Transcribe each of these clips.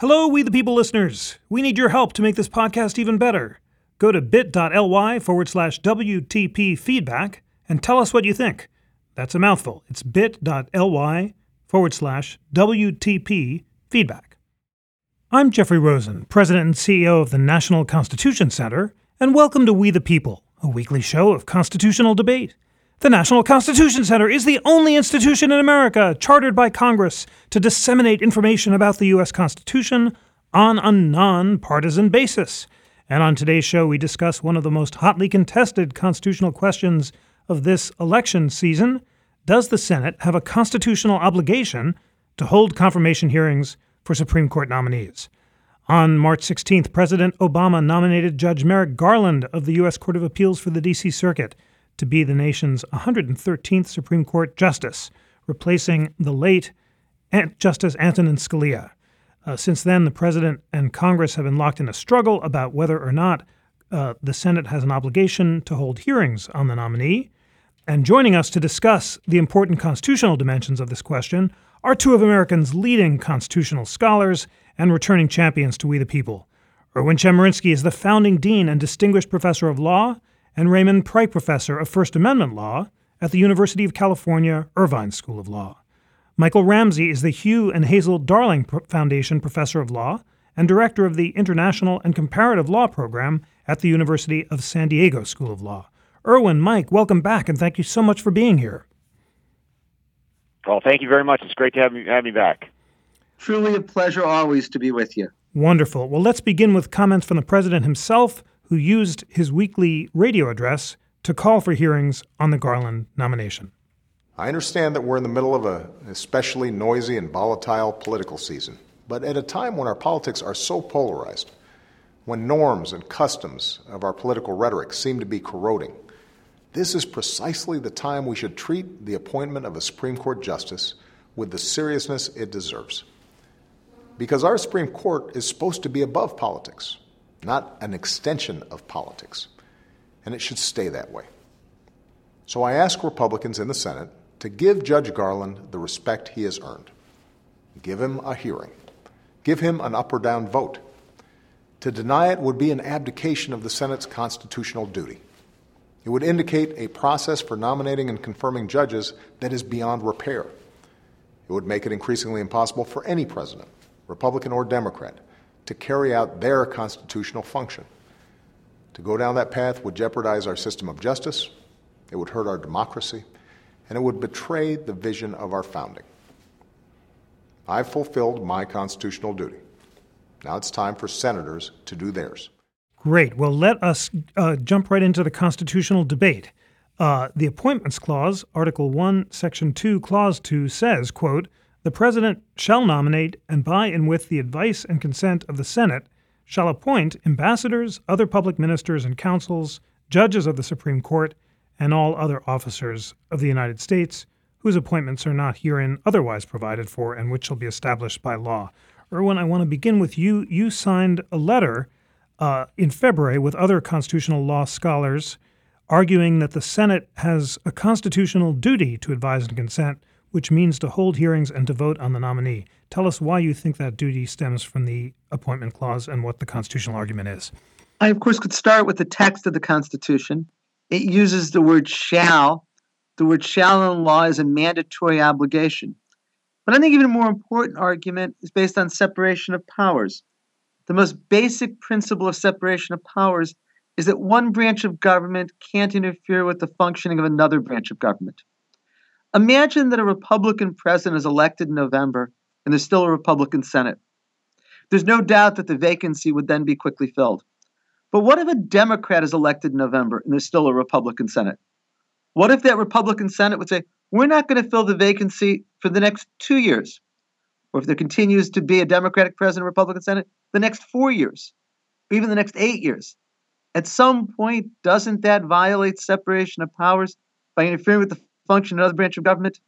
Hello, We the People listeners. We need your help to make this podcast even better. Go to bit.ly forward slash WTP feedback and tell us what you think. That's a mouthful. It's bit.ly forward slash WTP feedback. I'm Jeffrey Rosen, President and CEO of the National Constitution Center, and welcome to We the People, a weekly show of constitutional debate. The National Constitution Center is the only institution in America chartered by Congress to disseminate information about the U.S. Constitution on a nonpartisan basis. And on today's show, we discuss one of the most hotly contested constitutional questions of this election season Does the Senate have a constitutional obligation to hold confirmation hearings for Supreme Court nominees? On March 16th, President Obama nominated Judge Merrick Garland of the U.S. Court of Appeals for the D.C. Circuit to be the nation's 113th Supreme Court Justice, replacing the late Justice Antonin Scalia. Uh, since then, the President and Congress have been locked in a struggle about whether or not uh, the Senate has an obligation to hold hearings on the nominee. And joining us to discuss the important constitutional dimensions of this question are two of America's leading constitutional scholars and returning champions to We the People. Erwin Chemerinsky is the founding dean and distinguished professor of law and Raymond Pryke Professor of First Amendment Law at the University of California Irvine School of Law. Michael Ramsey is the Hugh and Hazel Darling Foundation Professor of Law and Director of the International and Comparative Law Program at the University of San Diego School of Law. Erwin, Mike, welcome back, and thank you so much for being here. Well, thank you very much. It's great to have me, have me back. Truly a pleasure always to be with you. Wonderful. Well, let's begin with comments from the President himself who used his weekly radio address to call for hearings on the Garland nomination. I understand that we're in the middle of an especially noisy and volatile political season, but at a time when our politics are so polarized, when norms and customs of our political rhetoric seem to be corroding, this is precisely the time we should treat the appointment of a Supreme Court justice with the seriousness it deserves. Because our Supreme Court is supposed to be above politics not an extension of politics. And it should stay that way. So I ask Republicans in the Senate to give Judge Garland the respect he has earned. Give him a hearing. Give him an up or down vote. To deny it would be an abdication of the Senate's constitutional duty. It would indicate a process for nominating and confirming judges that is beyond repair. It would make it increasingly impossible for any president, Republican or Democrat, to carry out their constitutional function. To go down that path would jeopardize our system of justice, it would hurt our democracy, and it would betray the vision of our founding. I've fulfilled my constitutional duty. Now it's time for senators to do theirs. Great. Well, let us uh, jump right into the constitutional debate. Uh, the Appointments Clause, Article 1, Section 2, Clause 2 says, quote, the President shall nominate, and by and with the advice and consent of the Senate, shall appoint ambassadors, other public ministers and consuls, judges of the Supreme Court, and all other officers of the United States, whose appointments are not herein otherwise provided for and which shall be established by law. Erwin, I want to begin with you. You signed a letter uh, in February with other constitutional law scholars arguing that the Senate has a constitutional duty to advise and consent which means to hold hearings and to vote on the nominee. Tell us why you think that duty stems from the appointment clause and what the constitutional argument is. I, of course, could start with the text of the Constitution. It uses the word shall. The word shall in law is a mandatory obligation. But I think even a more important argument is based on separation of powers. The most basic principle of separation of powers is that one branch of government can't interfere with the functioning of another branch of government. Imagine that a Republican president is elected in November and there's still a Republican Senate. There's no doubt that the vacancy would then be quickly filled. But what if a Democrat is elected in November and there's still a Republican Senate? What if that Republican Senate would say, we're not going to fill the vacancy for the next two years? Or if there continues to be a Democratic president, Republican Senate, the next four years, or even the next eight years. At some point, doesn't that violate separation of powers by interfering with the function in another branch of government?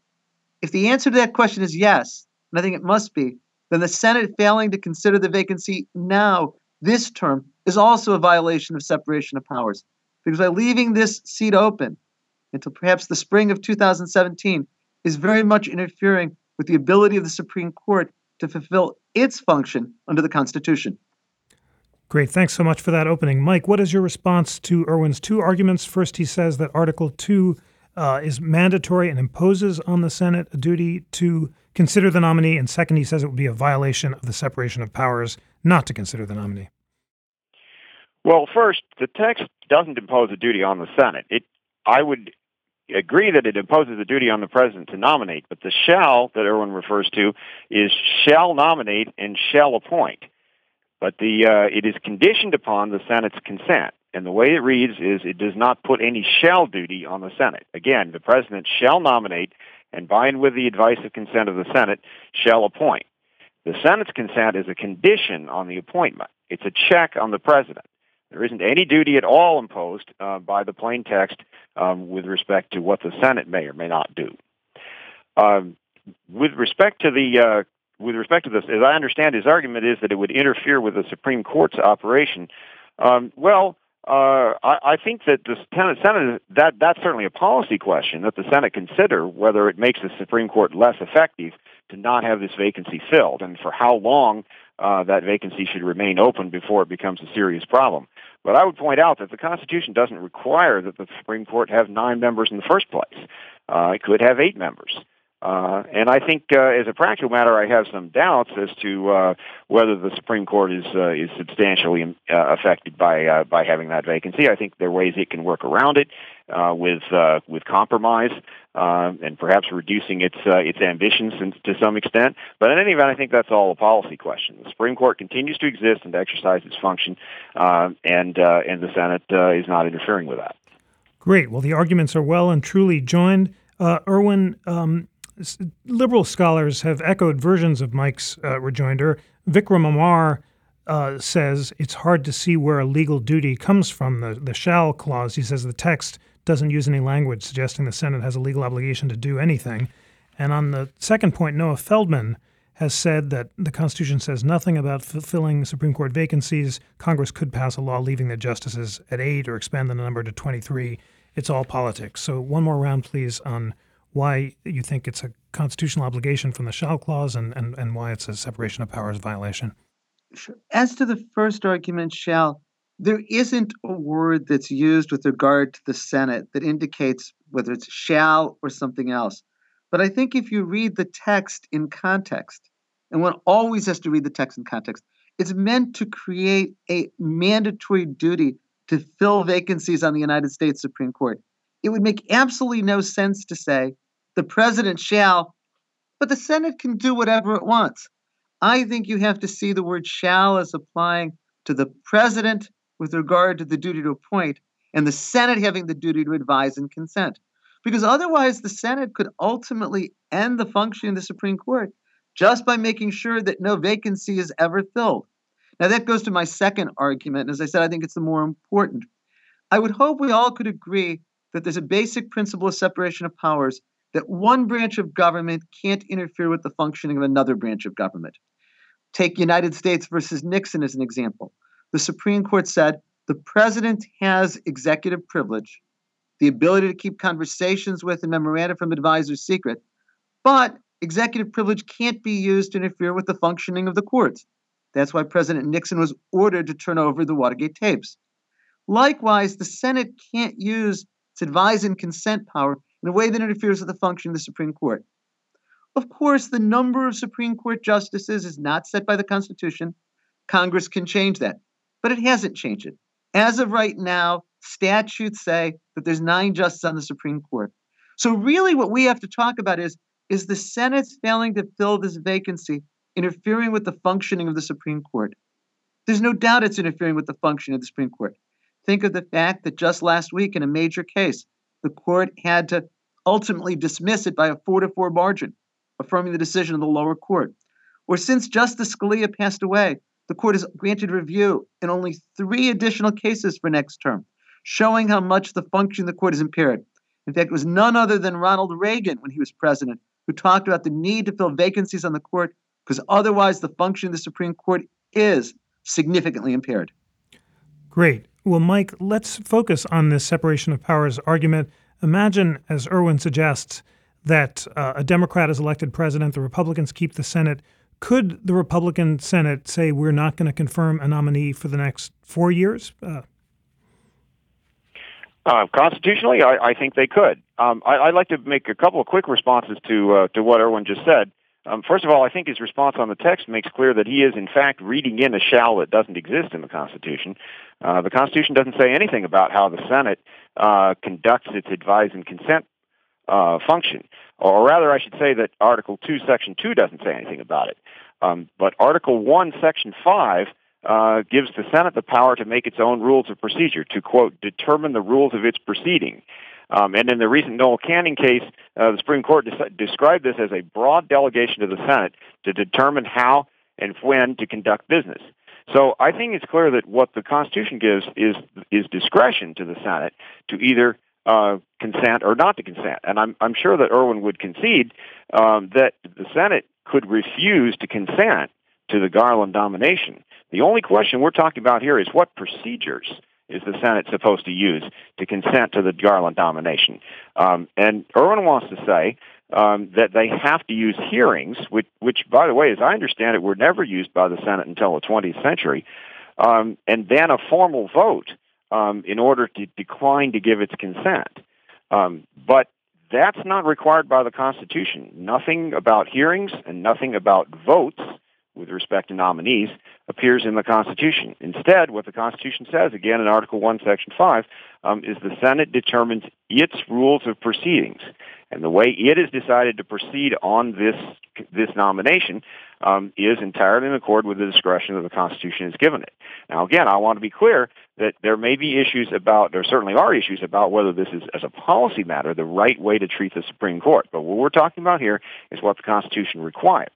If the answer to that question is yes, and I think it must be, then the Senate failing to consider the vacancy now, this term, is also a violation of separation of powers. Because by leaving this seat open until perhaps the spring of 2017 is very much interfering with the ability of the Supreme Court to fulfill its function under the Constitution. Great. Thanks so much for that opening. Mike, what is your response to Erwin's two arguments? First, he says that Article 2 uh, is mandatory and imposes on the Senate a duty to consider the nominee. And second, he says it would be a violation of the separation of powers not to consider the nominee. Well, first, the text doesn't impose a duty on the Senate. It, I would agree that it imposes a duty on the president to nominate, but the shall that Erwin refers to is shall nominate and shall appoint. But the uh, it is conditioned upon the Senate's consent. And the way it reads is it does not put any shall duty on the Senate. Again, the president shall nominate and by and with the advice of consent of the Senate shall appoint. The Senate's consent is a condition on the appointment. It's a check on the president. There isn't any duty at all imposed uh, by the plain text um, with respect to what the Senate may or may not do. Um, with respect to the uh, with respect to this, as I understand his argument is that it would interfere with the Supreme Court's operation. Um, well, uh, I, I, think that the Senate, Senate that that's certainly a policy question that the Senate consider whether it makes the Supreme Court less effective to not have this vacancy filled, and for how long uh, that vacancy should remain open before it becomes a serious problem. But I would point out that the Constitution doesn't require that the Supreme Court have nine members in the first place. Uh, it could have eight members. Uh, and I think, uh, as a practical matter, I have some doubts as to uh, whether the Supreme Court is uh, is substantially uh, affected by uh, by having that vacancy. I think there are ways it can work around it with with compromise and perhaps reducing its its ambitions to some extent. But in any event, I think that's all a policy question. The Supreme Court continues to exist and to exercise its function, and and the Senate is not interfering with that. Great. Well, the arguments are well and truly joined. Uh, Erwin, um, liberal scholars have echoed versions of Mike's uh, rejoinder. Vikram Amar uh, says it's hard to see where a legal duty comes from. The, the shall clause, he says the text doesn't use any language suggesting the Senate has a legal obligation to do anything. And on the second point, Noah Feldman has said that the Constitution says nothing about filling Supreme Court vacancies. Congress could pass a law leaving the justices at eight or expand the number to 23. It's all politics. So, one more round, please, on why you think it's a constitutional obligation from the shall clause and, and, and why it's a separation of powers violation. As to the first argument, shall, there isn't a word that's used with regard to the Senate that indicates whether it's shall or something else. But I think if you read the text in context, and one always has to read the text in context, it's meant to create a mandatory duty to fill vacancies on the United States Supreme Court. It would make absolutely no sense to say the president shall, but the Senate can do whatever it wants. I think you have to see the word shall as applying to the president with regard to the duty to appoint, and the Senate having the duty to advise and consent. Because otherwise, the Senate could ultimately end the function of the Supreme Court just by making sure that no vacancy is ever filled. Now, that goes to my second argument. And As I said, I think it's the more important. I would hope we all could agree that there's a basic principle of separation of powers that one branch of government can't interfere with the functioning of another branch of government. Take United States versus Nixon as an example. The Supreme Court said the president has executive privilege, the ability to keep conversations with and memoranda from advisors secret, but executive privilege can't be used to interfere with the functioning of the courts. That's why President Nixon was ordered to turn over the Watergate tapes. Likewise, the Senate can't use its advise and consent power in a way that interferes with the function of the Supreme Court. Of course, the number of Supreme Court justices is not set by the Constitution. Congress can change that, but it hasn't changed it. As of right now, statutes say that there's nine justices on the Supreme Court. So, really, what we have to talk about is is the Senate's failing to fill this vacancy interfering with the functioning of the Supreme Court? There's no doubt it's interfering with the function of the Supreme Court. Think of the fact that just last week, in a major case, the court had to ultimately dismiss it by a four to four margin, affirming the decision of the lower court. Or since Justice Scalia passed away, the court has granted review in only three additional cases for next term, showing how much the function of the court is impaired. In fact, it was none other than Ronald Reagan, when he was president, who talked about the need to fill vacancies on the court because otherwise the function of the Supreme Court is significantly impaired. Great. Well, Mike, let's focus on this separation of powers argument. Imagine, as Erwin suggests, that uh, a Democrat is elected president, the Republicans keep the Senate. could the Republican Senate say we're not going to confirm a nominee for the next four years? Uh, uh, constitutionally, I, I, think they could. Um, I, would like to make a couple of quick responses to uh, to what Erwin just said. Um, first of all, I think his response on the text makes clear that he is, in fact, reading in a shall that doesn't exist in the Constitution. Uh, the Constitution doesn't say anything about how the Senate uh, conducts its advise and consent uh, function. Or rather, I should say that Article 2, Section 2 doesn't say anything about it. Um, but Article 1, Section 5 uh, gives the Senate the power to make its own rules of procedure, to, quote, determine the rules of its proceeding. Um, and in the recent Noel Canning case, uh, the Supreme Court de- described this as a broad delegation to the Senate to determine how and when to conduct business. So I think it's clear that what the Constitution gives is is discretion to the Senate to either uh, consent or not to consent. And I'm I'm sure that Erwin would concede um, that the Senate could refuse to consent to the Garland nomination. The only question we're talking about here is what procedures is the Senate supposed to use to consent to the Garland nomination? Um, and Erwin wants to say um, that they have to use hearings, which, which, by the way, as I understand it, were never used by the Senate until the 20th century, um, and then a formal vote um, in order to decline to give its consent. Um, but that's not required by the Constitution. Nothing about hearings and nothing about votes with respect to nominees appears in the Constitution. Instead, what the Constitution says, again in Article 1, Section 5, um, is the Senate determines its rules of proceedings. And the way it has decided to proceed on this, this nomination um, is entirely in accord with the discretion that the Constitution has given it. Now, again, I want to be clear that there may be issues about, there certainly are issues about whether this is, as a policy matter, the right way to treat the Supreme Court. But what we're talking about here is what the Constitution requires.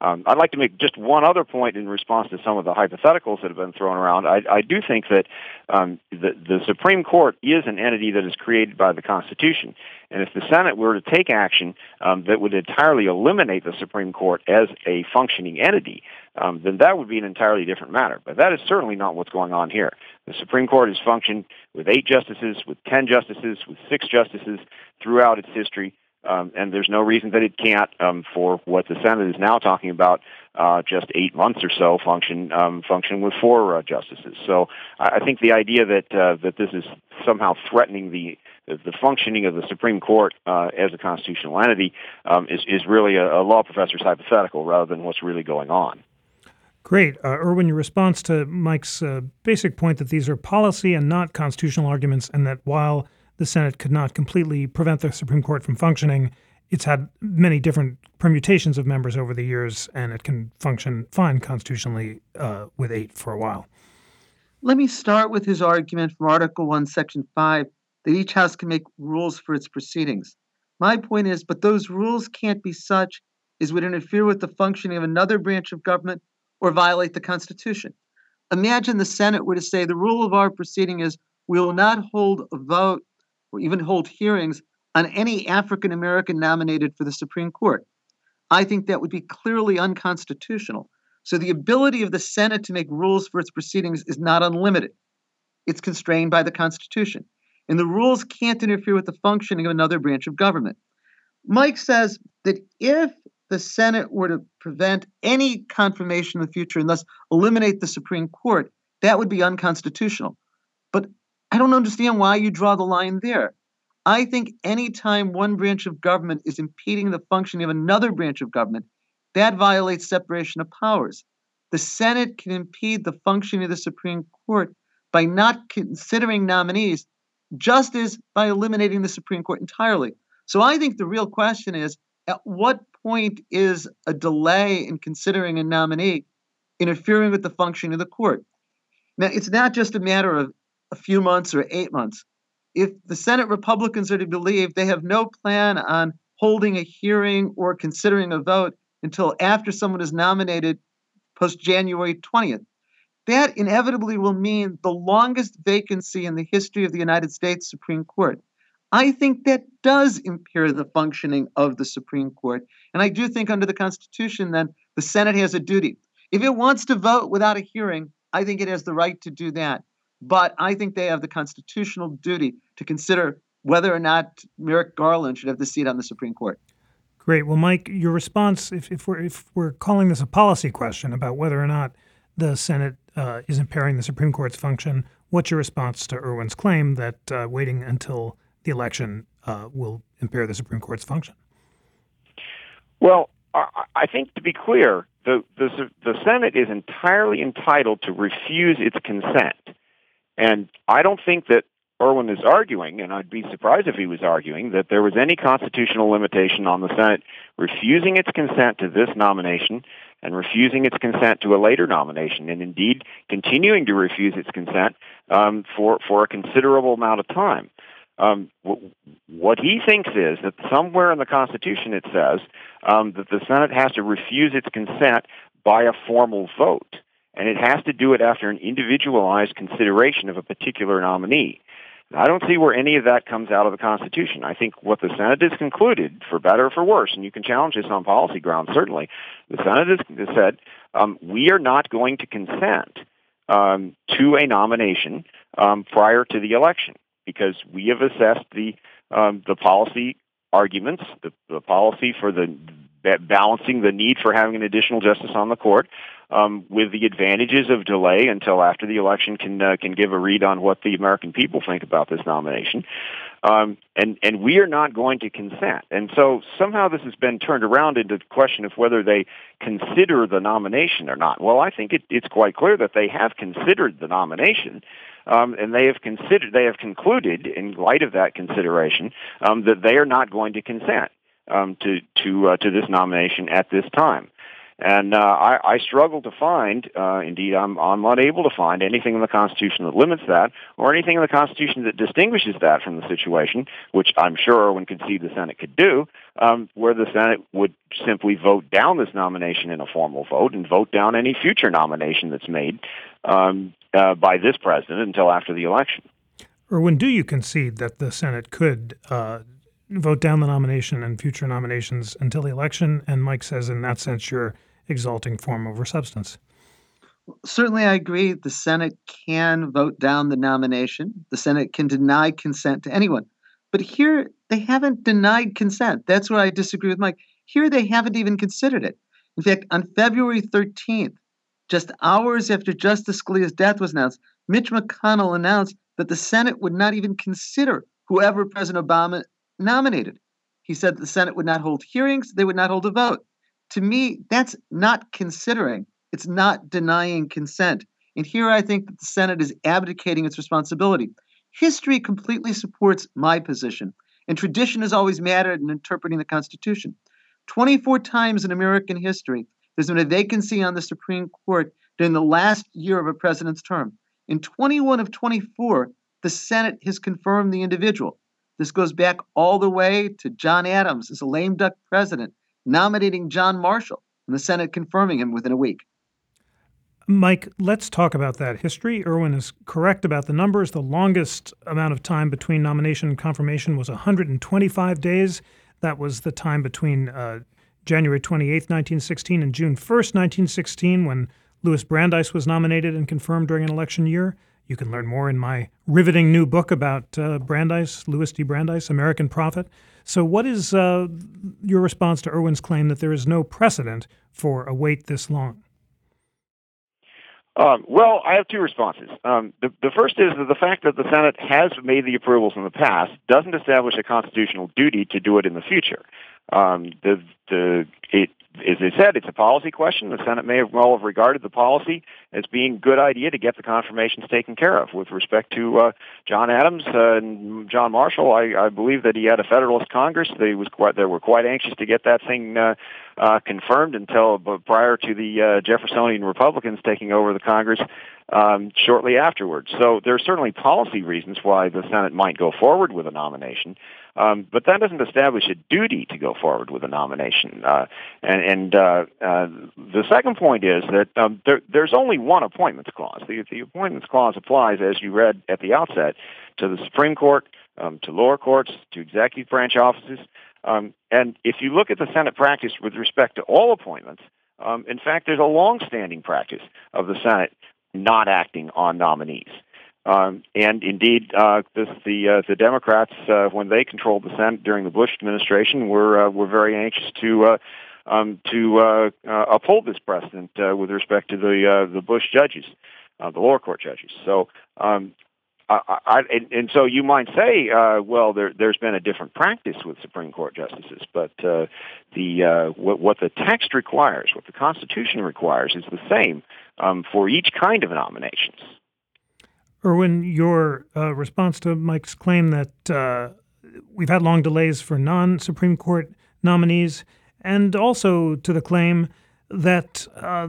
Um, I'd like to make just one other point in response to some of the hypotheticals that have been thrown around. I, I do think that um, the, the Supreme Court is an entity that is created by the Constitution. And if the Senate were to take action um, that would entirely eliminate the Supreme Court as a functioning entity, um, then that would be an entirely different matter. But that is certainly not what's going on here. The Supreme Court has functioned with eight justices, with ten justices, with six justices throughout its history. Um, and there's no reason that it can't, um, for what the Senate is now talking about, uh, just eight months or so, function um, function with four uh, justices. So I think the idea that uh, that this is somehow threatening the the functioning of the Supreme Court uh, as a constitutional entity um, is is really a, a, law professor's hypothetical rather than what's really going on. Great, uh, Erwin. Your response to Mike's uh, basic point that these are policy and not constitutional arguments, and that while the Senate could not completely prevent the Supreme Court from functioning. It's had many different permutations of members over the years, and it can function fine constitutionally uh, with eight for a while. Let me start with his argument from Article 1, Section 5 that each House can make rules for its proceedings. My point is, but those rules can't be such as would interfere with the functioning of another branch of government or violate the Constitution. Imagine the Senate were to say the rule of our proceeding is we will not hold a vote or even hold hearings on any African American nominated for the Supreme Court. I think that would be clearly unconstitutional. So the ability of the Senate to make rules for its proceedings is not unlimited. It's constrained by the Constitution. And the rules can't interfere with the functioning of another branch of government. Mike says that if the Senate were to prevent any confirmation in the future and thus eliminate the Supreme Court, that would be unconstitutional. But I don't understand why you draw the line there. I think anytime one branch of government is impeding the functioning of another branch of government, that violates separation of powers. The Senate can impede the functioning of the Supreme Court by not considering nominees, just as by eliminating the Supreme Court entirely. So I think the real question is at what point is a delay in considering a nominee interfering with the functioning of the court? Now, it's not just a matter of a few months or eight months. If the Senate Republicans are to believe they have no plan on holding a hearing or considering a vote until after someone is nominated post January 20th, that inevitably will mean the longest vacancy in the history of the United States Supreme Court. I think that does impair the functioning of the Supreme Court. And I do think under the Constitution, then, the Senate has a duty. If it wants to vote without a hearing, I think it has the right to do that. But I think they have the constitutional duty to consider whether or not Merrick Garland should have the seat on the Supreme Court. Great. Well, Mike, your response, if, if, we're, if we're calling this a policy question about whether or not the Senate uh, is impairing the Supreme Court's function, what's your response to Erwin's claim that uh, waiting until the election uh, will impair the Supreme Court's function? Well, I think to be clear, the, the, the Senate is entirely entitled to refuse its consent. And I don't think that Erwin is arguing, and I'd be surprised if he was arguing, that there was any constitutional limitation on the Senate refusing its consent to this nomination and refusing its consent to a later nomination, and indeed continuing to refuse its consent um, for, for a considerable amount of time. Um, what he thinks is that somewhere in the Constitution it says um, that the Senate has to refuse its consent by a formal vote, and it has to do it after an individualized consideration of a particular nominee. I don't see where any of that comes out of the Constitution. I think what the Senate has concluded, for better or for worse, and you can challenge this on policy grounds, certainly, the Senate has, said um, we are not going to consent um, to a nomination um, prior to the election because we have assessed the um, the policy arguments, the, the policy for the balancing the need for having an additional justice on the court um, with the advantages of delay until after the election can uh, can give a read on what the American people think about this nomination. Um, and and we are not going to consent. And so somehow this has been turned around into the question of whether they consider the nomination or not. Well, I think it, it's quite clear that they have considered the nomination. Um, and they have considered, they have concluded, in light of that consideration, um, that they are not going to consent um, to to uh, to this nomination at this time. And uh, I, I struggle to find, uh, indeed, I'm, I'm to find anything in the Constitution that limits that, or anything in the Constitution that distinguishes that from the situation, which I'm sure could see the Senate could do, um, where the Senate would simply vote down this nomination in a formal vote and vote down any future nomination that's made um, uh, by this president until after the election. Erwin, do you concede that the Senate could uh, vote down the nomination and future nominations until the election? And Mike says, in that sense, you're exalting form over substance. Certainly, I agree. The Senate can vote down the nomination. The Senate can deny consent to anyone. But here, they haven't denied consent. That's where I disagree with Mike. Here, they haven't even considered it. In fact, on February 13th, just hours after Justice Scalia's death was announced, Mitch McConnell announced that the Senate would not even consider whoever President Obama nominated. He said the Senate would not hold hearings, they would not hold a vote. To me, that's not considering, it's not denying consent. And here I think that the Senate is abdicating its responsibility. History completely supports my position, and tradition has always mattered in interpreting the Constitution. 24 times in American history, there's been a vacancy on the Supreme Court during the last year of a president's term. In 21 of 24, the Senate has confirmed the individual. This goes back all the way to John Adams as a lame duck president nominating John Marshall, and the Senate confirming him within a week. Mike, let's talk about that history. Erwin is correct about the numbers. The longest amount of time between nomination and confirmation was 125 days. That was the time between uh, January 28, 1916, and June 1st, 1916, when Louis Brandeis was nominated and confirmed during an election year. You can learn more in my riveting new book about uh, Brandeis, Louis D. Brandeis, American Prophet. So, what is uh, your response to Erwin's claim that there is no precedent for a wait this long? Um, well, I have two responses. Um, the, the first is that the fact that the Senate has made the approvals in the past doesn't establish a constitutional duty to do it in the future. Um, the the it as I said, it's a policy question. The Senate may well have regarded the policy as being a good idea to get the confirmations taken care of. With respect to uh, John Adams uh, and John Marshall, I, I believe that he had a Federalist Congress. They was quite they were quite anxious to get that thing uh, uh, confirmed until prior to the uh, Jeffersonian Republicans taking over the Congress um, shortly afterwards. So there are certainly policy reasons why the Senate might go forward with a nomination. Um, but that doesn't establish a duty to go forward with a nomination. Uh, and, and uh, uh, the second point is that um, there, there's only one appointments clause. The, the appointments clause applies, as you read at the outset, to the Supreme Court, um, to lower courts, to executive branch offices. Um, and if you look at the Senate practice with respect to all appointments, um, in fact, there's a long-standing practice of the Senate not acting on nominees. Um, and indeed, uh, this, the uh, the Democrats, uh, when they controlled the Senate during the Bush administration, were uh, were very anxious to uh, um, to uh, uh, uphold this precedent uh, with respect to the uh, the Bush judges, uh, the lower court judges. So um, I, I, and, and so you might say, uh, well, there, has been a different practice with Supreme Court justices, but uh, the uh, what, what, the text requires, what the Constitution requires, is the same um, for each kind of nominations. Erwin, your uh, response to Mike's claim that uh, we've had long delays for non-Supreme Court nominees, and also to the claim that uh,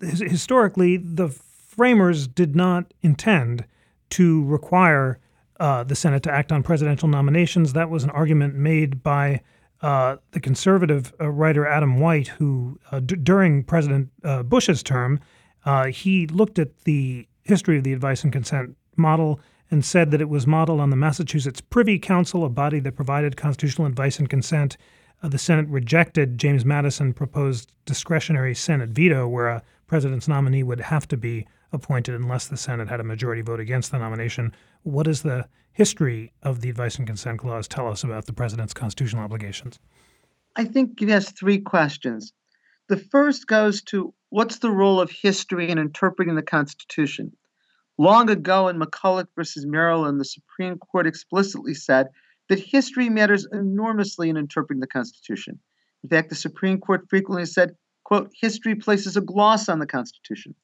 historically the framers did not intend to require uh, the Senate to act on presidential nominations. That was an argument made by uh, the conservative uh, writer Adam White, who d- during President Bush's term, he looked at the history of the advice and consent model and said that it was modeled on the Massachusetts Privy Council, a body that provided constitutional advice and consent. Uh, the Senate rejected James Madison proposed discretionary Senate veto, where a president's nominee would have to be appointed unless the Senate had a majority vote against the nomination. What does the history of the advice and consent clause tell us about the president's constitutional obligations? I think it has three questions. The first goes to what's the role of history in interpreting the Constitution? Long ago in McCulloch versus Maryland, the Supreme Court explicitly said that history matters enormously in interpreting the Constitution. In fact, the Supreme Court frequently said, quote, history places a gloss on the Constitution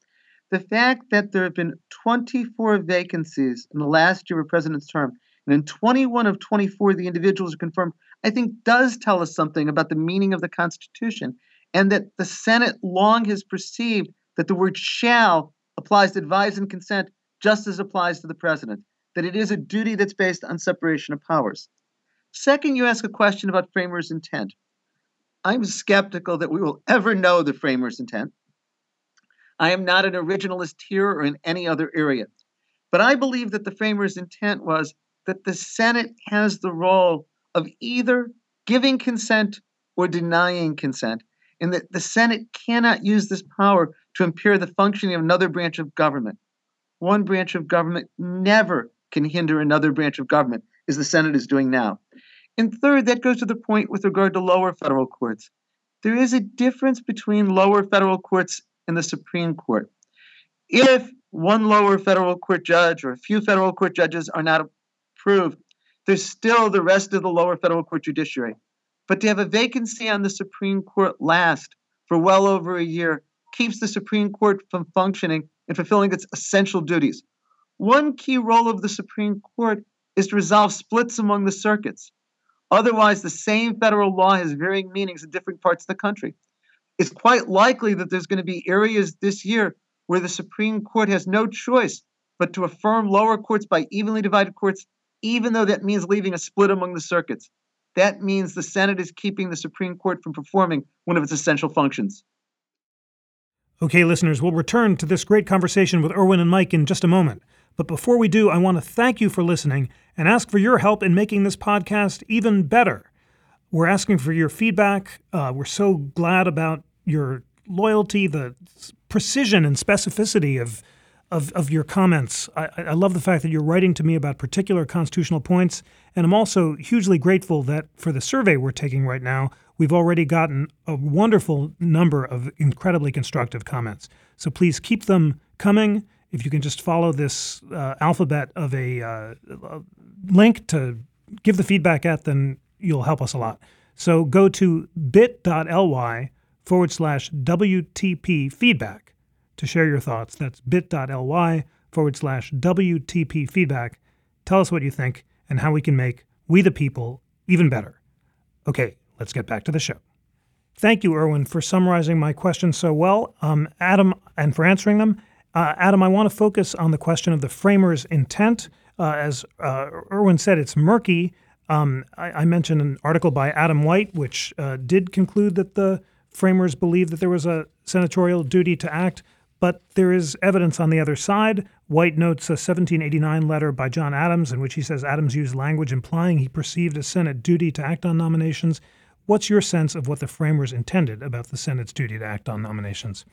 the fact that there have been 24 vacancies in the last year of president's term, and in 21 of 24 the individuals are confirmed, I think does tell us something about the meaning of the Constitution, and that the Senate long has perceived that the word shall applies to advise and consent just as applies to the president, that it is a duty that's based on separation of powers. Second, you ask a question about framers' intent. I'm skeptical that we will ever know the framers' intent. I am not an originalist here or in any other area. But I believe that the framers' intent was that the Senate has the role of either giving consent or denying consent, and that the Senate cannot use this power to impair the functioning of another branch of government. One branch of government never can hinder another branch of government, as the Senate is doing now. And third, that goes to the point with regard to lower federal courts. There is a difference between lower federal courts and the Supreme Court. If one lower federal court judge or a few federal court judges are not approved, there's still the rest of the lower federal court judiciary. But to have a vacancy on the Supreme Court last for well over a year keeps the Supreme Court from functioning and fulfilling its essential duties. One key role of the Supreme Court is to resolve splits among the circuits. Otherwise, the same federal law has varying meanings in different parts of the country it's quite likely that there's going to be areas this year where the Supreme Court has no choice but to affirm lower courts by evenly divided courts, even though that means leaving a split among the circuits. That means the Senate is keeping the Supreme Court from performing one of its essential functions. Okay, listeners, we'll return to this great conversation with Erwin and Mike in just a moment. But before we do, I want to thank you for listening and ask for your help in making this podcast even better. We're asking for your feedback. Uh, we're so glad about your loyalty, the precision and specificity of of, of your comments. I, I love the fact that you're writing to me about particular constitutional points, and I'm also hugely grateful that for the survey we're taking right now, we've already gotten a wonderful number of incredibly constructive comments. So please keep them coming. If you can just follow this uh, alphabet of a uh, link to give the feedback at, then you'll help us a lot. So go to bit.ly forward slash WTP feedback to share your thoughts. That's bit.ly forward slash WTP feedback. Tell us what you think and how we can make We the People even better. Okay, let's get back to the show. Thank you, Erwin, for summarizing my questions so well. Um, Adam, and for answering them. Uh, Adam, I want to focus on the question of the framer's intent. Uh, as uh, Erwin said, it's murky. Um, I, I, mentioned an article by Adam White, which uh, did conclude that the framers believed that there was a senatorial duty to act, but there is evidence on the other side. White notes a 1789 letter by John Adams in which he says Adams used language implying he perceived a Senate duty to act on nominations. What's your sense of what the framers intended about the Senate's duty to act on nominations?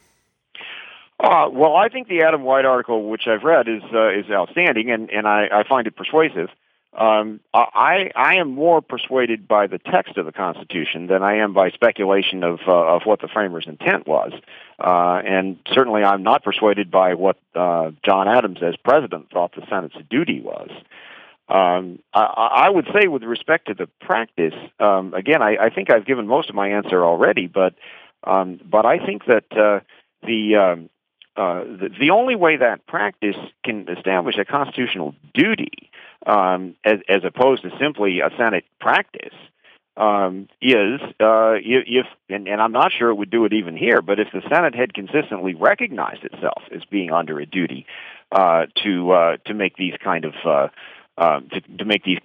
Uh, well, I think the Adam White article, which I've read, is uh, is outstanding, and, and I, I find it persuasive. Um, I I am more persuaded by the text of the Constitution than I am by speculation of uh, of what the framers' intent was, uh, and certainly I'm not persuaded by what uh, John Adams, as president, thought the Senate's duty was. Um, I, I would say, with respect to the practice, um, again, I, I think I've given most of my answer already, but um, but I think that uh, the um, uh, the, the only way that practice can establish a constitutional duty, um, as, as opposed to simply a Senate practice, um, is uh, if, and, and I'm not sure it would do it even here, but if the Senate had consistently recognized itself as being under a duty uh, to uh, to make these kind of uh, uh, to, to make these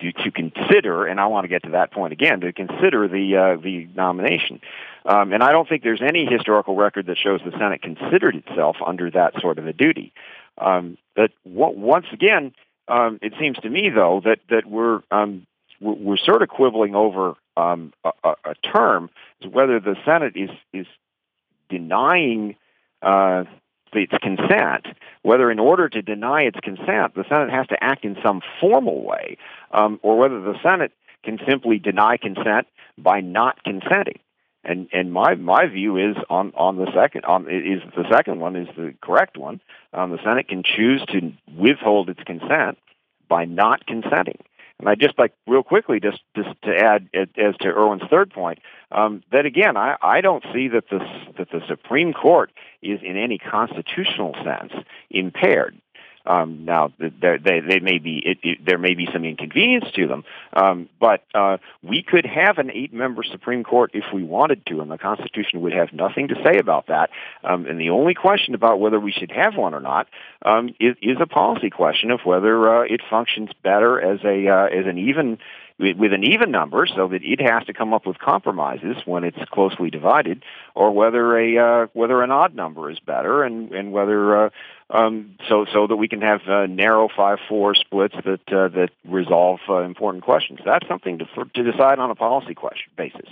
to, to consider, and I want to get to that point again, to consider the uh, the nomination. Um, and I don't think there's any historical record that shows the Senate considered itself under that sort of a duty. Um, but once again, um, it seems to me, though, that that we're um, we're, sort of quibbling over um, a, a, term, whether the Senate is is denying uh, its consent, whether in order to deny its consent, the Senate has to act in some formal way, um, or whether the Senate can simply deny consent by not consenting. And and my my view is on on the second on is the second one is the correct one. Um, the Senate can choose to withhold its consent by not consenting. And I just like real quickly just just to add as to Erwin's third point um, that again I, I don't see that the that the Supreme Court is in any constitutional sense impaired um, now, they, they may be it, it, there may be some inconvenience to them, um, but uh, we could have an eight-member Supreme Court if we wanted to, and the Constitution would have nothing to say about that. Um, and the only question about whether we should have one or not um, is, is a policy question of whether uh, it functions better as a uh, as an even with an even number, so that it has to come up with compromises when it's closely divided, or whether a uh, whether an odd number is better, and and whether uh, um, so so that we can have uh, narrow five four splits that uh, that resolve uh, important questions. That's something to for, to decide on a policy question basis.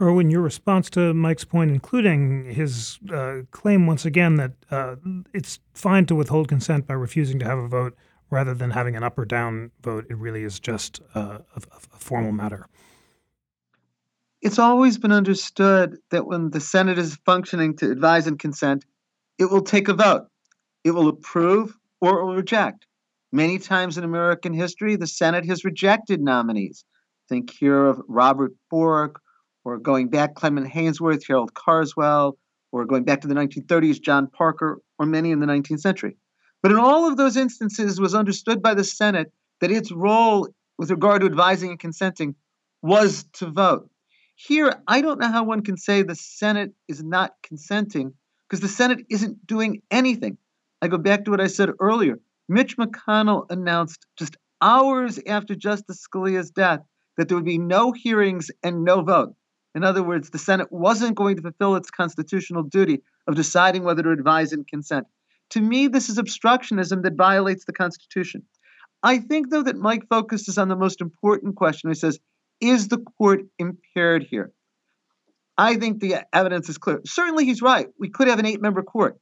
Erwin, your response to Mike's point, including his uh, claim once again that uh, it's fine to withhold consent by refusing to have a vote rather than having an up or down vote, it really is just a, a, a formal matter. It's always been understood that when the Senate is functioning to advise and consent, it will take a vote. It will approve or it will reject. Many times in American history, the Senate has rejected nominees. Think here of Robert Bork, or going back Clement Haynsworth, Harold Carswell, or going back to the 1930s, John Parker, or many in the 19th century. But in all of those instances, was understood by the Senate that its role with regard to advising and consenting was to vote. Here, I don't know how one can say the Senate is not consenting because the Senate isn't doing anything. I go back to what I said earlier. Mitch McConnell announced just hours after Justice Scalia's death that there would be no hearings and no vote. In other words, the Senate wasn't going to fulfill its constitutional duty of deciding whether to advise and consent. To me, this is obstructionism that violates the Constitution. I think, though, that Mike focuses on the most important question. He says, Is the court impaired here? I think the evidence is clear. Certainly, he's right. We could have an eight member court,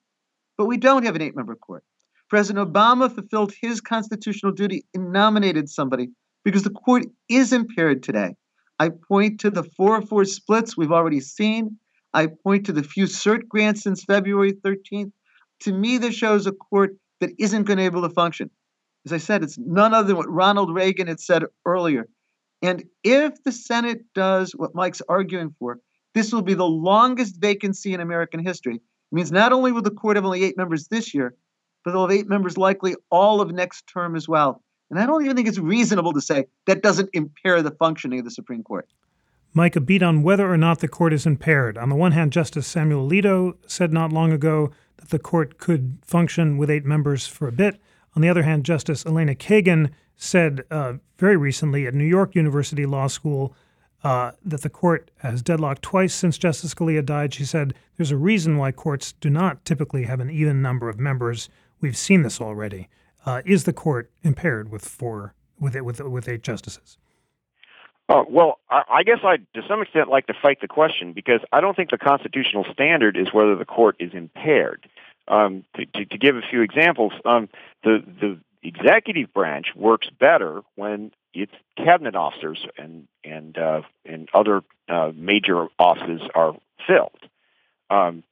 but we don't have an eight member court. President Obama fulfilled his constitutional duty and nominated somebody because the court is impaired today. I point to the 4 4 splits we've already seen. I point to the few cert grants since February 13th to me, this shows a court that isn't going to be able to function. As I said, it's none other than what Ronald Reagan had said earlier. And if the Senate does what Mike's arguing for, this will be the longest vacancy in American history. It means not only will the court have only eight members this year, but they'll have eight members likely all of next term as well. And I don't even think it's reasonable to say that doesn't impair the functioning of the Supreme Court. Mike, a beat on whether or not the court is impaired. On the one hand, Justice Samuel Alito said not long ago that the court could function with eight members for a bit. On the other hand, Justice Elena Kagan said uh, very recently at New York University Law School uh, that the court has deadlocked twice since Justice Scalia died. She said there's a reason why courts do not typically have an even number of members. We've seen this already. Uh, is the court impaired with four with with with eight justices? Uh, well, I, I guess I, to some extent, like to fight the question because I don't think the constitutional standard is whether the court is impaired. Um, to, to, to, give a few examples, um, the the executive branch works better when its cabinet officers and and uh, and other uh, major offices are filled. Um,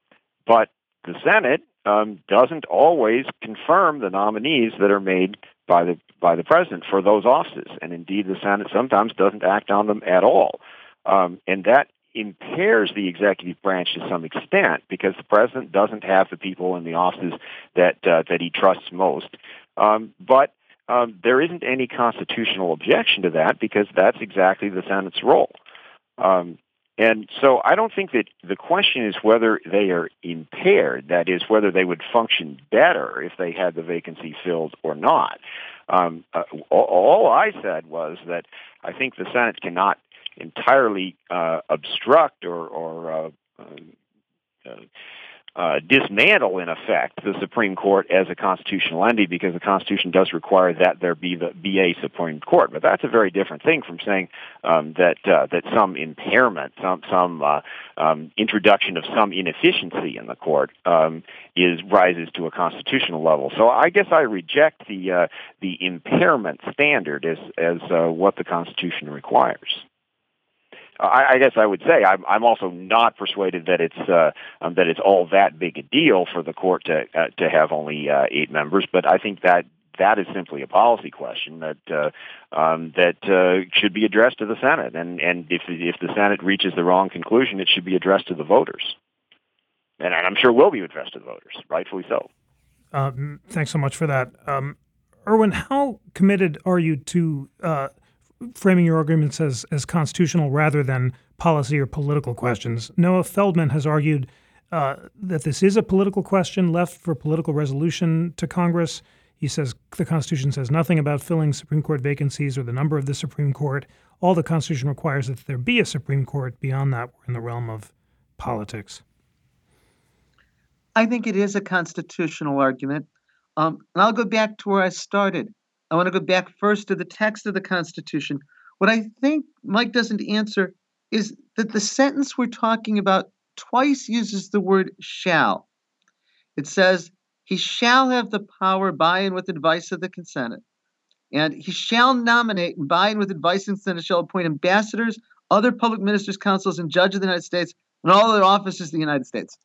but the Senate um, doesn't always confirm the nominees that are made by the by the president for those offices, and indeed the Senate sometimes doesn't act on them at all, um, and that impairs the executive branch to some extent because the president doesn't have the people in the offices that uh, that he trusts most. Um, but um, there isn't any constitutional objection to that because that's exactly the Senate's role. Um, and so I don't think that the question is whether they are impaired, that is, whether they would function better if they had the vacancy filled or not. Um, uh, all I said was that I think the Senate cannot entirely uh, obstruct or, or uh, uh, dismantle, in effect, the Supreme Court as a constitutional entity because the Constitution does require that there be the be a Supreme Court. But that's a very different thing from saying um, that uh, that some impairment, some some uh, um, introduction of some inefficiency in the court um, is rises to a constitutional level. So I guess I reject the uh, the impairment standard as as uh, what the Constitution requires. I, I guess I would say I'm, I'm also not persuaded that it's uh, um, that it's all that big a deal for the court to uh, to have only uh, eight members. But I think that that is simply a policy question that uh, um, that uh, should be addressed to the Senate. And and if if the Senate reaches the wrong conclusion, it should be addressed to the voters. And, I'm sure will be addressed to the voters, rightfully so. Um, thanks so much for that, um, Erwin. How committed are you to uh, framing your arguments as, as constitutional rather than policy or political questions. Noah Feldman has argued uh, that this is a political question left for political resolution to Congress. He says the Constitution says nothing about filling Supreme Court vacancies or the number of the Supreme Court. All the Constitution requires is that there be a Supreme Court. Beyond that, we're in the realm of politics. I think it is a constitutional argument. Um, and I'll go back to where I started. I want to go back first to the text of the Constitution. What I think Mike doesn't answer is that the sentence we're talking about twice uses the word shall. It says, He shall have the power by and with advice of the Senate. And he shall nominate and by and with advice and Senate shall appoint ambassadors, other public ministers, consuls, and judges of the United States, and all other offices of the United States.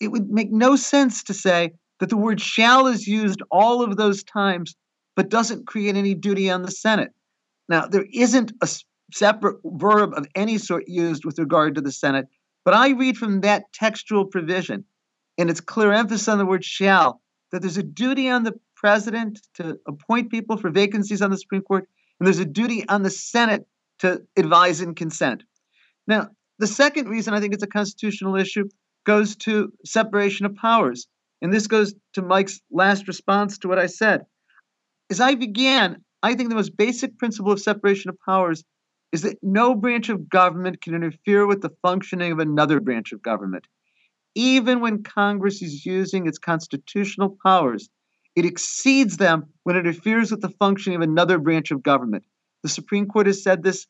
It would make no sense to say that the word shall is used all of those times but doesn't create any duty on the Senate. Now, there isn't a separate verb of any sort used with regard to the Senate, but I read from that textual provision, and it's clear emphasis on the word shall, that there's a duty on the president to appoint people for vacancies on the Supreme Court, and there's a duty on the Senate to advise and consent. Now, the second reason I think it's a constitutional issue goes to separation of powers. And this goes to Mike's last response to what I said. As I began, I think the most basic principle of separation of powers is that no branch of government can interfere with the functioning of another branch of government. Even when Congress is using its constitutional powers, it exceeds them when it interferes with the functioning of another branch of government. The Supreme Court has said this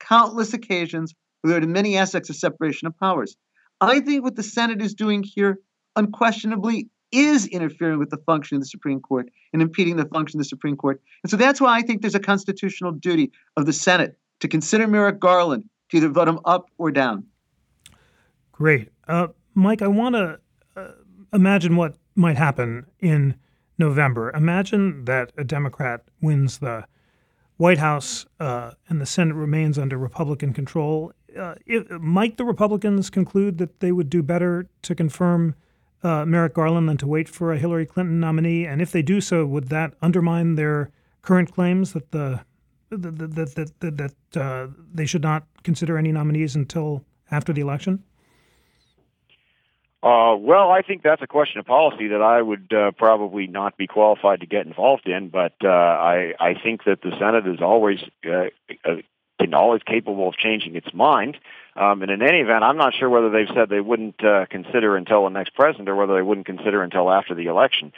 countless occasions there are many aspects of separation of powers. I think what the Senate is doing here unquestionably is interfering with the function of the Supreme Court and impeding the function of the Supreme Court. And so that's why I think there's a constitutional duty of the Senate to consider Merrick Garland to either vote him up or down. Great. Uh, Mike, I want to uh, imagine what might happen in November. Imagine that a Democrat wins the White House uh, and the Senate remains under Republican control. Uh, might the Republicans conclude that they would do better to confirm uh, Merrick Garland than to wait for a Hillary Clinton nominee? And if they do so, would that undermine their current claims that the that that that, that uh, they should not consider any nominees until after the election? Uh, well, I think that's a question of policy that I would uh, probably not be qualified to get involved in. But uh, I, I think that the Senate is always uh, always capable of changing its mind. Um, and in any event, I'm not sure whether they've said they wouldn't uh, consider until the next president or whether they wouldn't consider until after the election.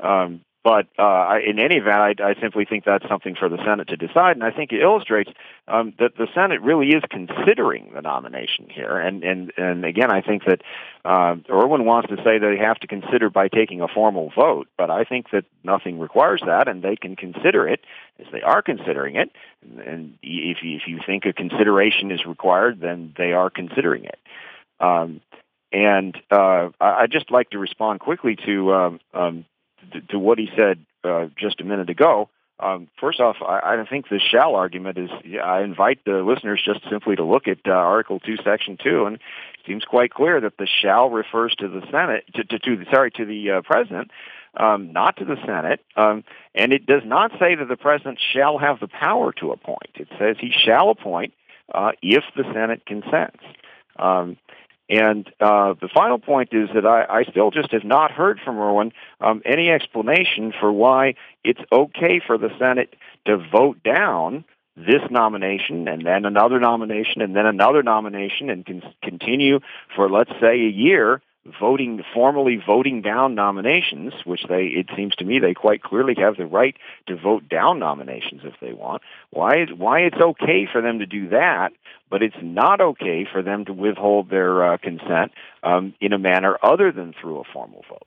Um, but uh, in any event, I, I, simply think that's something for the Senate to decide, and I think it illustrates um, that the Senate really is considering the nomination here. And and and again, I think that uh, Erwin wants to say that they have to consider by taking a formal vote, but I think that nothing requires that, and they can consider it as they are considering it. And if you, if you think a consideration is required, then they are considering it. Um, and uh, I'd just like to respond quickly to um, um, to, what he said uh, just a minute ago. Um, first off, I, I think the shall argument is. I invite the listeners just simply to look at uh, Article Two, Section Two, and it seems quite clear that the shall refers to the Senate, to, to, to sorry, to the uh, president, um, not to the Senate, um, and it does not say that the president shall have the power to appoint. It says he shall appoint uh, if the Senate consents. Um, and uh, the final point is that I, I, still just have not heard from Erwin um, any explanation for why it's okay for the Senate to vote down this nomination and then another nomination and then another nomination and can continue for, let's say, a year voting formally voting down nominations, which they it seems to me they quite clearly have the right to vote down nominations if they want. Why why it's okay for them to do that, but it's not okay for them to withhold their uh, consent um, in a manner other than through a formal vote.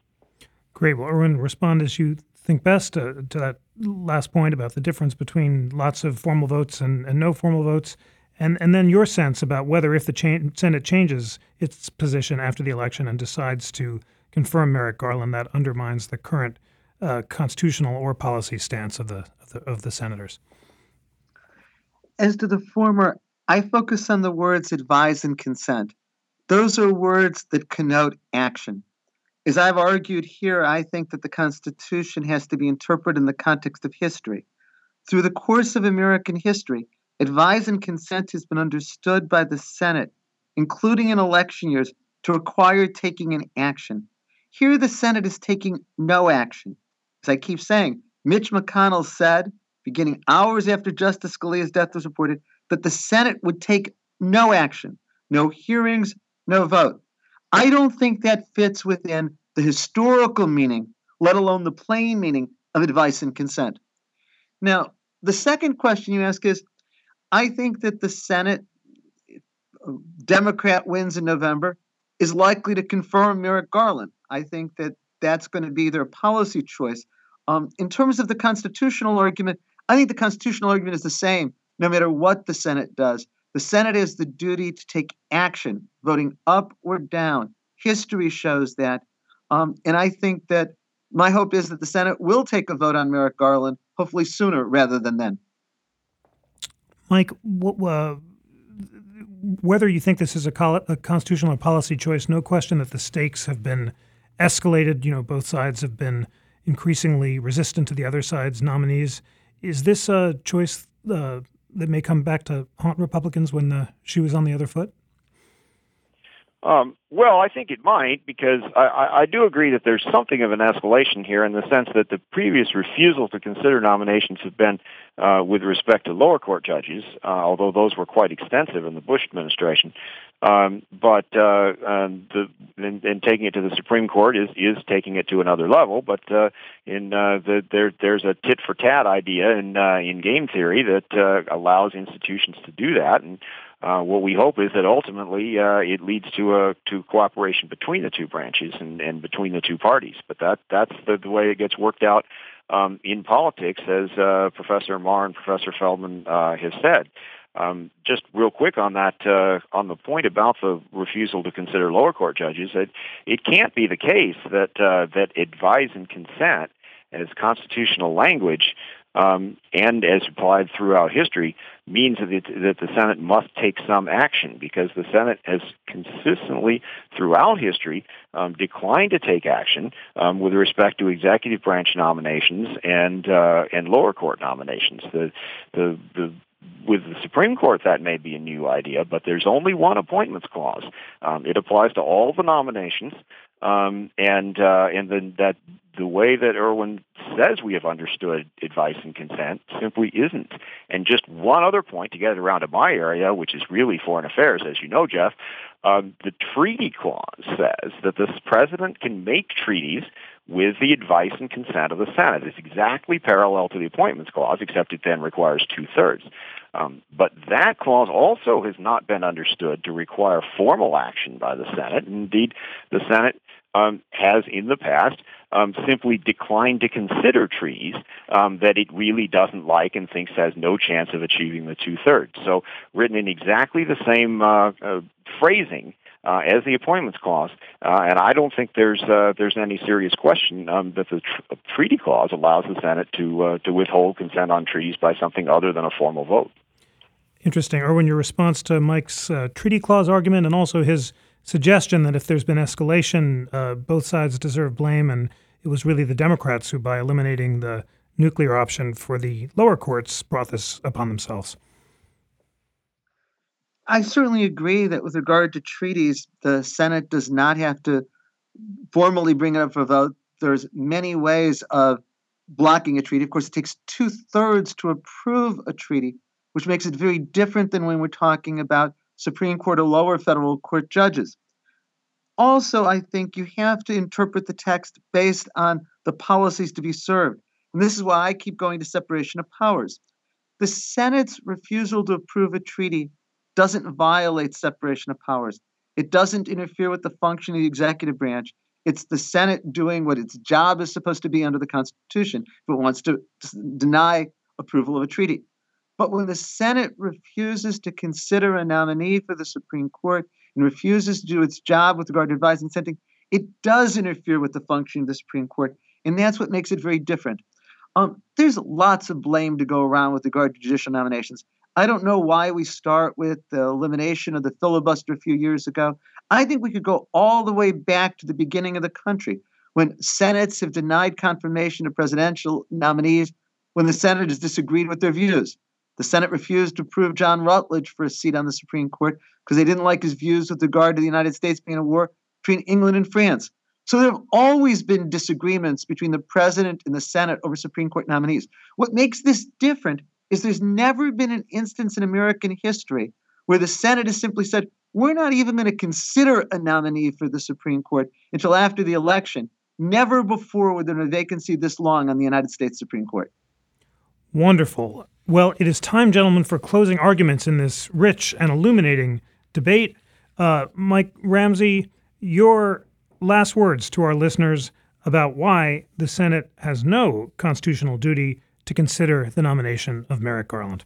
Great. Well, Erwin, respond as you think best to, to that last point about the difference between lots of formal votes and, and no formal votes. And, and then your sense about whether, if the cha- Senate changes its position after the election and decides to confirm Merrick Garland, that undermines the current uh, constitutional or policy stance of the, of the, of the senators. As to the former, I focus on the words advise and consent. Those are words that connote action. As I've argued here, I think that the Constitution has to be interpreted in the context of history. Through the course of American history, Advise and consent has been understood by the Senate, including in election years, to require taking an action. Here, the Senate is taking no action. As I keep saying, Mitch McConnell said, beginning hours after Justice Scalia's death was reported, that the Senate would take no action, no hearings, no vote. I don't think that fits within the historical meaning, let alone the plain meaning of advice and consent. Now, the second question you ask is I think that the Senate, Democrat wins in November, is likely to confirm Merrick Garland. I think that that's going to be their policy choice. Um, in terms of the constitutional argument, I think the constitutional argument is the same no matter what the Senate does. The Senate has the duty to take action, voting up or down. History shows that. Um, and I think that my hope is that the Senate will take a vote on Merrick Garland, hopefully sooner rather than then. Mike, uh, whether you think this is a, a constitutional or policy choice, no question that the stakes have been escalated. You know, both sides have been increasingly resistant to the other side's nominees. Is this a choice uh, that may come back to haunt Republicans when the shoe is on the other foot? Um, well, I think it might because I, I do agree that there's something of an escalation here in the sense that the previous refusal to consider nominations have been uh, with respect to lower court judges, uh, although those were quite extensive in the Bush administration. Um, but uh, um, the and, and taking it to the Supreme Court is is taking it to another level. But uh, in uh, the there there's a tit for tat idea in uh, in game theory that uh, allows institutions to do that and uh, what we hope is that ultimately uh, it leads to a to cooperation between the two branches and, and between the two parties. But that that's the, the way it gets worked out um, in politics, as uh, Professor Marr and Professor Feldman uh, have said. Um, just real quick on that, uh, on the point about the refusal to consider lower court judges, it it can't be the case that uh, that advise and consent as constitutional language um, and as applied throughout history, means that, it, that the Senate must take some action because the Senate has consistently, throughout history, um, declined to take action um, with respect to executive branch nominations and uh, and lower court nominations. The the the with the Supreme Court, that may be a new idea, but there's only one appointments clause. Um, it applies to all the nominations, um, and uh, and then that the way that Erwin says we have understood advice and consent simply isn't. And just one other point to get around to my area, which is really foreign affairs, as you know, Jeff, um, the treaty clause says that the president can make treaties with the advice and consent of the Senate. It's exactly parallel to the Appointments Clause, except it then requires two thirds. Um, but that clause also has not been understood to require formal action by the Senate. Indeed, the Senate um, has in the past um, simply declined to consider trees um, that it really doesn't like and thinks has no chance of achieving the two thirds. So, written in exactly the same uh, uh, phrasing. Uh, as the appointments clause, uh, and I don't think there's uh, there's any serious question um, that the tr- treaty clause allows the Senate to uh, to withhold consent on treaties by something other than a formal vote. Interesting. Erwin, your response to Mike's treaty clause argument and also his suggestion that if there's been escalation, uh, both sides deserve blame, and it was really the Democrats who, by eliminating the nuclear option for the lower courts, brought this upon themselves. I certainly agree that with regard to treaties, the Senate does not have to formally bring it up for vote. There's many ways of blocking a treaty. Of course, it takes two thirds to approve a treaty which makes it very different than when we're talking about Supreme Court or lower federal court judges. Also, I think you have to interpret the text based on the policies to be served. And this is why I keep going to separation of powers. The Senate's refusal to approve a treaty doesn't violate separation of powers. It doesn't interfere with the function of the executive branch. It's the Senate doing what its job is supposed to be under the Constitution if it wants to deny approval of a treaty. But when the Senate refuses to consider a nominee for the Supreme Court and refuses to do its job with regard to advising sentencing, it does interfere with the function of the Supreme Court. And that's what makes it very different. Um, there's lots of blame to go around with regard to judicial nominations. I don't know why we start with the elimination of the filibuster a few years ago. I think we could go all the way back to the beginning of the country when senates have denied confirmation of presidential nominees when the senators disagreed with their views. The Senate refused to approve John Rutledge for a seat on the Supreme Court because they didn't like his views with regard to the United States being a war between England and France. So there have always been disagreements between the president and the Senate over Supreme Court nominees. What makes this different is there's never been an instance in American history where the Senate has simply said, we're not even going to consider a nominee for the Supreme Court until after the election. Never before was there a vacancy this long on the United States Supreme Court. Wonderful. Well, it is time, gentlemen, for closing arguments in this rich and illuminating debate. Uh, Mike Ramsey, your last words to our listeners about why the Senate has no constitutional duty to consider the nomination of Merrick Garland.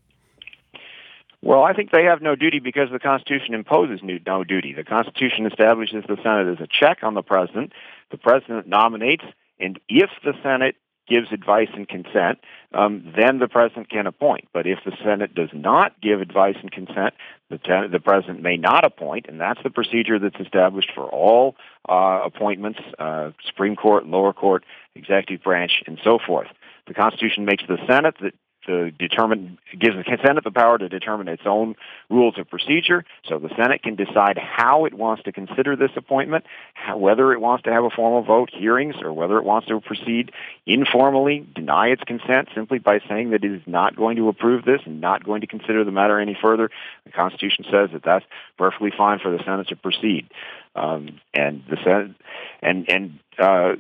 Well, I think they have no duty because the Constitution imposes no duty. The Constitution establishes the Senate as a check on the president. The president nominates, and if the Senate gives advice and consent, um, then the president can appoint. But if the Senate does not give advice and consent, the, ten- the president may not appoint, and that's the procedure that's established for all uh, appointments, uh, Supreme Court, lower court, executive branch, and so forth. The Constitution makes the Senate the to determine gives the Senate the power to determine its own rules of procedure. So the Senate can decide how it wants to consider this appointment, how, whether it wants to have a formal vote, hearings, or whether it wants to proceed informally, deny its consent simply by saying that it is not going to approve this and not going to consider the matter any further. The Constitution says that that's perfectly fine for the Senate to proceed. Um, and the Senate and and uh,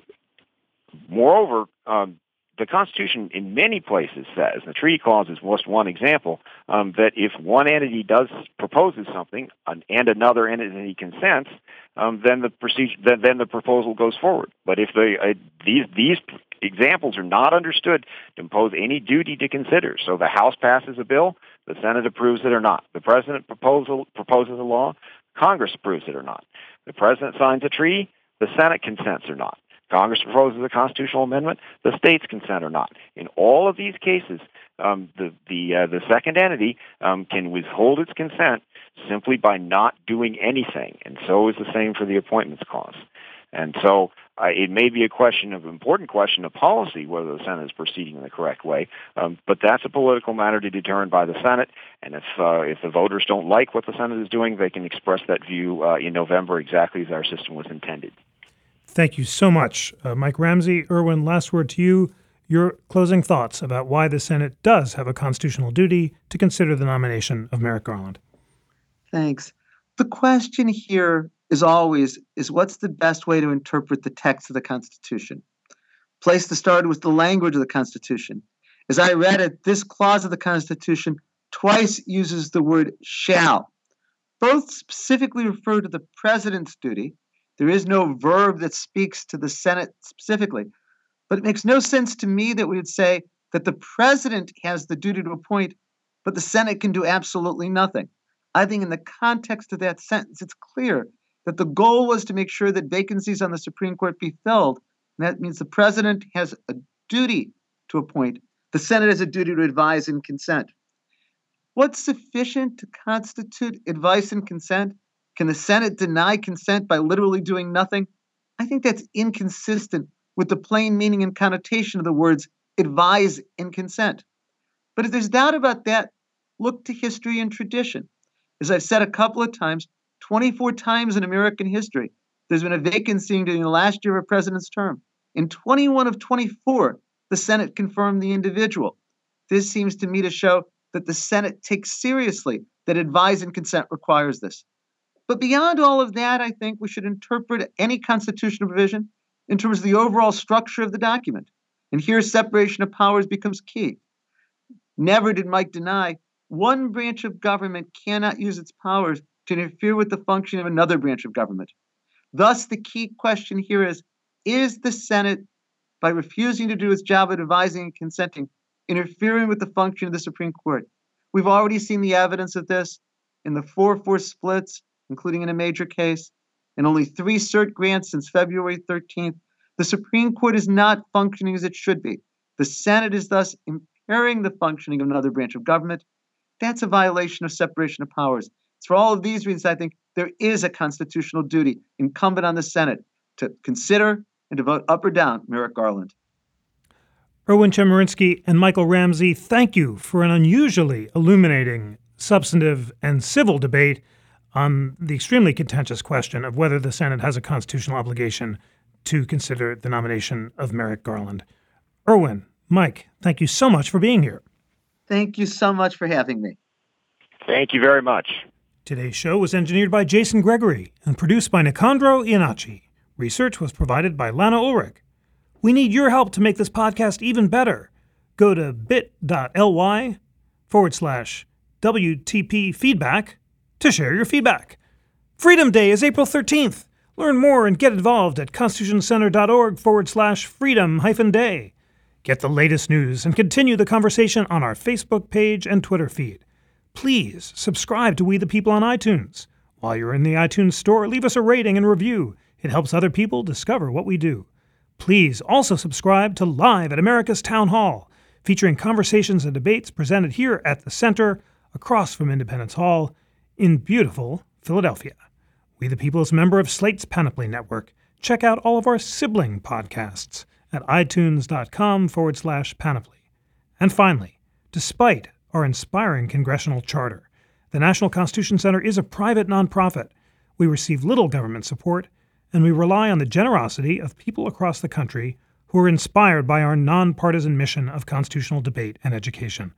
moreover. Um, the Constitution, in many places, says the treaty clause is just one example um, that if one entity does proposes something and another entity consents, um, then the procedure then, then the proposal goes forward. But if the uh, these these examples are not understood to impose any duty to consider, so the House passes a bill, the Senate approves it or not. The President proposal proposes a law, Congress approves it or not. The President signs a treaty, the Senate consents or not. Congress proposes a constitutional amendment, the states consent or not. In all of these cases, um, the the uh, the second entity um, can withhold its consent simply by not doing anything, and so is the same for the appointments clause. And so uh, it may be a question of important question of policy whether the Senate is proceeding in the correct way, um, but that's a political matter to be determined by the Senate. And if uh, if the voters don't like what the Senate is doing, they can express that view uh, in November, exactly as our system was intended. Thank you so much, uh, Mike Ramsey. Erwin, last word to you. Your closing thoughts about why the Senate does have a constitutional duty to consider the nomination of Merrick Garland. Thanks. The question here is always is what's the best way to interpret the text of the Constitution? Place to start with the language of the Constitution. As I read it, this clause of the Constitution twice uses the word shall. Both specifically refer to the president's duty. There is no verb that speaks to the Senate specifically. But it makes no sense to me that we would say that the president has the duty to appoint, but the Senate can do absolutely nothing. I think in the context of that sentence, it's clear that the goal was to make sure that vacancies on the Supreme Court be filled. And that means the president has a duty to appoint, the Senate has a duty to advise and consent. What's sufficient to constitute advice and consent? Can the Senate deny consent by literally doing nothing? I think that's inconsistent with the plain meaning and connotation of the words advise and consent. But if there's doubt about that, look to history and tradition. As I've said a couple of times, 24 times in American history, there's been a vacancy during the last year of a president's term. In 21 of 24, the Senate confirmed the individual. This seems to me to show that the Senate takes seriously that advise and consent requires this. But beyond all of that, I think we should interpret any constitutional provision in terms of the overall structure of the document. And here, separation of powers becomes key. Never did Mike deny one branch of government cannot use its powers to interfere with the function of another branch of government. Thus, the key question here is Is the Senate, by refusing to do its job of advising and consenting, interfering with the function of the Supreme Court? We've already seen the evidence of this in the 4 4 splits, including in a major case, and only three cert grants since February 13th. The Supreme Court is not functioning as it should be. The Senate is thus impairing the functioning of another branch of government. That's a violation of separation of powers. It's For all of these reasons, I think there is a constitutional duty incumbent on the Senate to consider and to vote up or down Merrick Garland. Erwin Chemerinsky and Michael Ramsey, thank you for an unusually illuminating, substantive, and civil debate on the extremely contentious question of whether the Senate has a constitutional obligation to consider the nomination of Merrick Garland. Erwin, Mike, thank you so much for being here. Thank you so much for having me. Thank you very much. Today's show was engineered by Jason Gregory and produced by Nicandro Iannacci. Research was provided by Lana Ulrich. We need your help to make this podcast even better. Go to bit.ly forward slash WTP feedback to share your feedback. Freedom Day is April 13th. Learn more and get involved at constitutioncenter.org forward slash freedom hyphen day. Get the latest news and continue the conversation on our Facebook page and Twitter feed please subscribe to We the People on iTunes. While you're in the iTunes store, leave us a rating and review. It helps other people discover what we do. Please also subscribe to Live at America's Town Hall, featuring conversations and debates presented here at the Center, across from Independence Hall, in beautiful Philadelphia. We the People is member of Slate's Panoply Network. Check out all of our sibling podcasts at itunes.com forward slash panoply. And finally, despite our inspiring congressional charter. The National Constitution Center is a private nonprofit. We receive little government support, and we rely on the generosity of people across the country who are inspired by our nonpartisan mission of constitutional debate and education.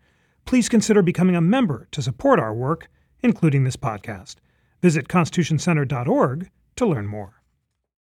Please consider becoming a member to support our work, including this podcast. Visit constitutioncenter.org to learn more.